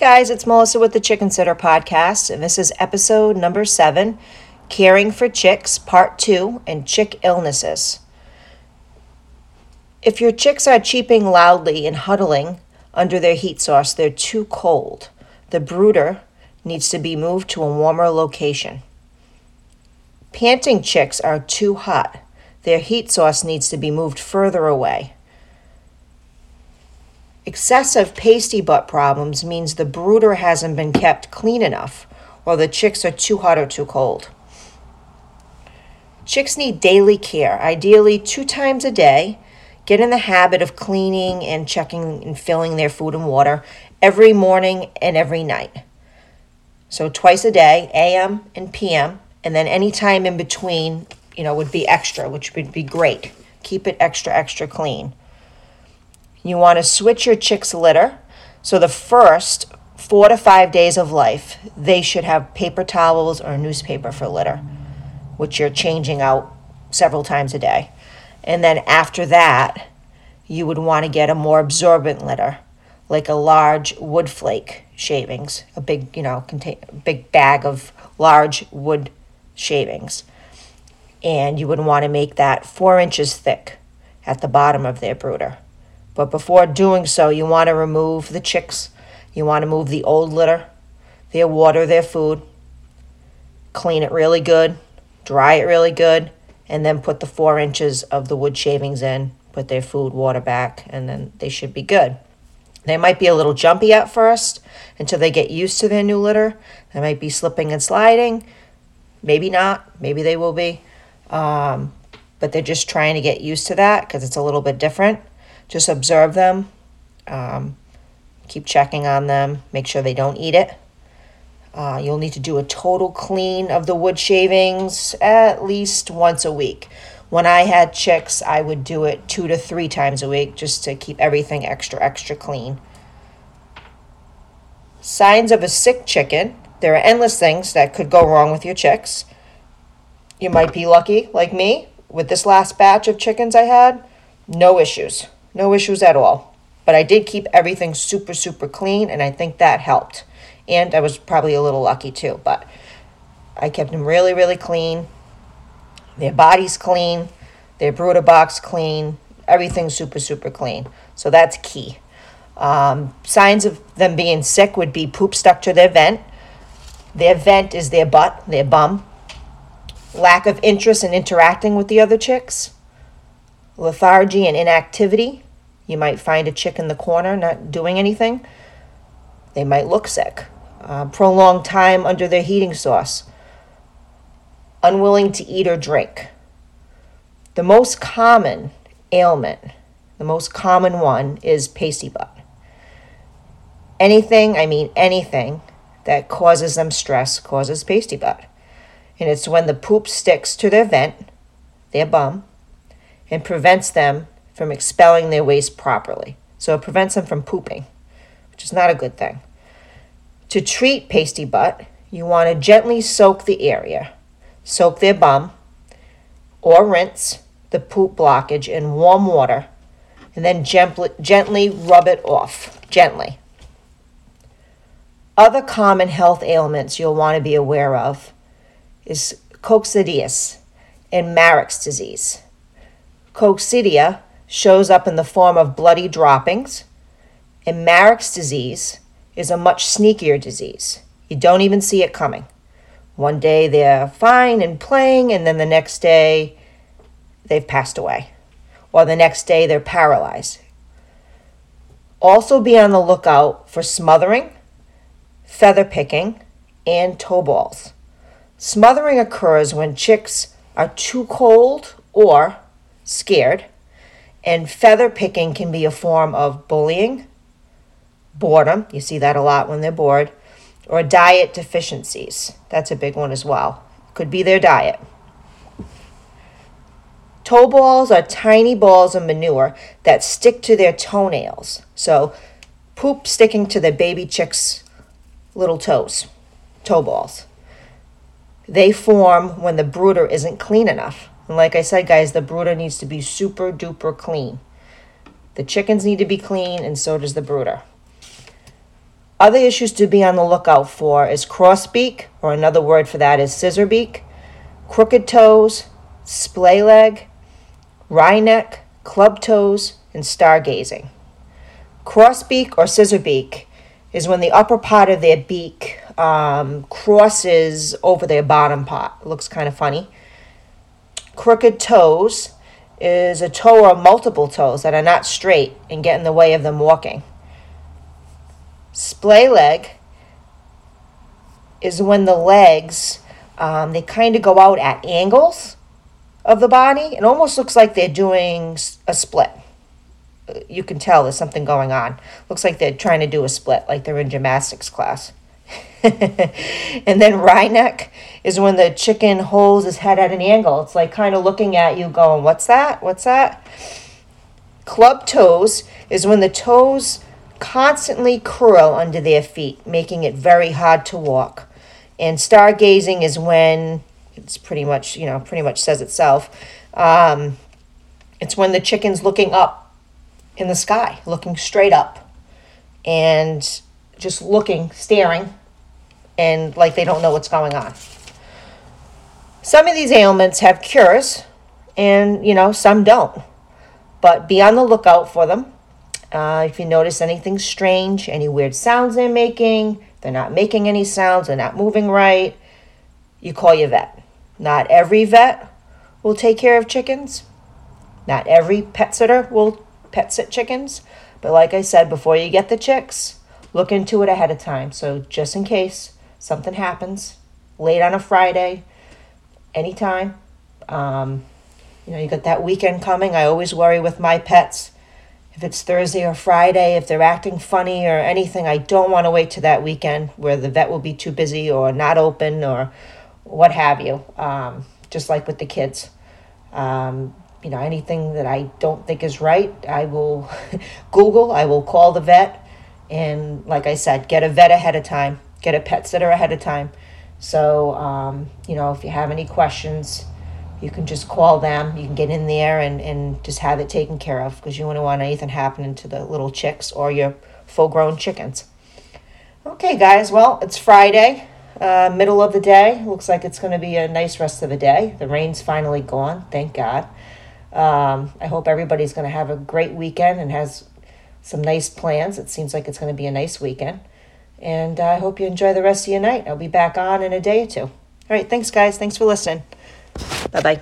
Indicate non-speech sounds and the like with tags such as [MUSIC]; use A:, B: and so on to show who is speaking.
A: guys, it's Melissa with the Chicken Sitter Podcast, and this is episode number seven Caring for Chicks, Part Two, and Chick Illnesses. If your chicks are cheeping loudly and huddling under their heat source, they're too cold. The brooder needs to be moved to a warmer location. Panting chicks are too hot. Their heat source needs to be moved further away. Excessive pasty butt problems means the brooder hasn't been kept clean enough, or the chicks are too hot or too cold. Chicks need daily care, ideally two times a day. Get in the habit of cleaning and checking and filling their food and water every morning and every night. So twice a day, AM and PM, and then any time in between, you know, would be extra, which would be great. Keep it extra, extra clean. You want to switch your chick's litter. So the first four to five days of life, they should have paper towels or newspaper for litter, which you're changing out several times a day. And then after that, you would want to get a more absorbent litter, like a large wood flake shavings, a big, you know, contain, big bag of large wood shavings. And you would want to make that four inches thick at the bottom of their brooder. But before doing so, you want to remove the chicks. You want to move the old litter, their water, their food, clean it really good, dry it really good, and then put the four inches of the wood shavings in, put their food, water back, and then they should be good. They might be a little jumpy at first until they get used to their new litter. They might be slipping and sliding. Maybe not. Maybe they will be. Um, but they're just trying to get used to that because it's a little bit different. Just observe them, um, keep checking on them, make sure they don't eat it. Uh, you'll need to do a total clean of the wood shavings at least once a week. When I had chicks, I would do it two to three times a week just to keep everything extra, extra clean. Signs of a sick chicken. There are endless things that could go wrong with your chicks. You might be lucky, like me, with this last batch of chickens I had, no issues. No issues at all. But I did keep everything super, super clean, and I think that helped. And I was probably a little lucky too, but I kept them really, really clean. Their bodies clean, their brooder box clean, everything super, super clean. So that's key. Um, signs of them being sick would be poop stuck to their vent. Their vent is their butt, their bum. Lack of interest in interacting with the other chicks lethargy and inactivity. You might find a chick in the corner not doing anything. They might look sick. Uh, prolonged time under their heating source. Unwilling to eat or drink. The most common ailment, the most common one, is pasty butt. Anything, I mean anything, that causes them stress causes pasty butt. And it's when the poop sticks to their vent, their bum, and prevents them from expelling their waste properly. So it prevents them from pooping, which is not a good thing. To treat pasty butt, you want to gently soak the area. Soak their bum or rinse the poop blockage in warm water and then gently, gently rub it off. Gently. Other common health ailments you'll want to be aware of is coccidias and Marek's disease. Coccidia shows up in the form of bloody droppings, and Marek's disease is a much sneakier disease. You don't even see it coming. One day they're fine and playing, and then the next day they've passed away, or the next day they're paralyzed. Also, be on the lookout for smothering, feather picking, and toe balls. Smothering occurs when chicks are too cold or scared, and feather picking can be a form of bullying, boredom, you see that a lot when they're bored, or diet deficiencies. That's a big one as well. Could be their diet. Toe balls are tiny balls of manure that stick to their toenails. So, poop sticking to the baby chick's little toes, toe balls. They form when the brooder isn't clean enough. And like I said, guys, the brooder needs to be super duper clean. The chickens need to be clean, and so does the brooder. Other issues to be on the lookout for is crossbeak, or another word for that is scissorbeak, crooked toes, splay leg, wry neck, club toes, and stargazing. Crossbeak or scissorbeak is when the upper part of their beak um, crosses over their bottom part. It looks kind of funny. Crooked toes is a toe or multiple toes that are not straight and get in the way of them walking. Splay leg is when the legs um, they kind of go out at angles of the body. It almost looks like they're doing a split. You can tell there's something going on. Looks like they're trying to do a split, like they're in gymnastics class. [LAUGHS] and then wry neck is when the chicken holds his head at an angle. It's like kind of looking at you, going, What's that? What's that? Club toes is when the toes constantly curl under their feet, making it very hard to walk. And stargazing is when it's pretty much, you know, pretty much says itself. Um, it's when the chicken's looking up in the sky, looking straight up, and just looking, staring, and like they don't know what's going on. Some of these ailments have cures, and you know, some don't. But be on the lookout for them. Uh, if you notice anything strange, any weird sounds they're making, they're not making any sounds, they're not moving right, you call your vet. Not every vet will take care of chickens. Not every pet sitter will pet sit chickens. But like I said, before you get the chicks, look into it ahead of time. So just in case something happens late on a Friday, anytime. Um, you know, you got that weekend coming. I always worry with my pets if it's Thursday or Friday, if they're acting funny or anything, I don't want to wait to that weekend where the vet will be too busy or not open or what have you. Um, just like with the kids. Um, you know, anything that I don't think is right, I will [LAUGHS] Google, I will call the vet, and like I said, get a vet ahead of time, get a pet sitter ahead of time. So, um, you know, if you have any questions, you can just call them. You can get in there and, and just have it taken care of because you wouldn't want anything happening to the little chicks or your full grown chickens. Okay, guys, well, it's Friday, uh, middle of the day. Looks like it's going to be a nice rest of the day. The rain's finally gone, thank God. Um, I hope everybody's going to have a great weekend and has some nice plans. It seems like it's going to be a nice weekend. And I hope you enjoy the rest of your night. I'll be back on in a day or two. All right, thanks, guys. Thanks for listening. Bye bye.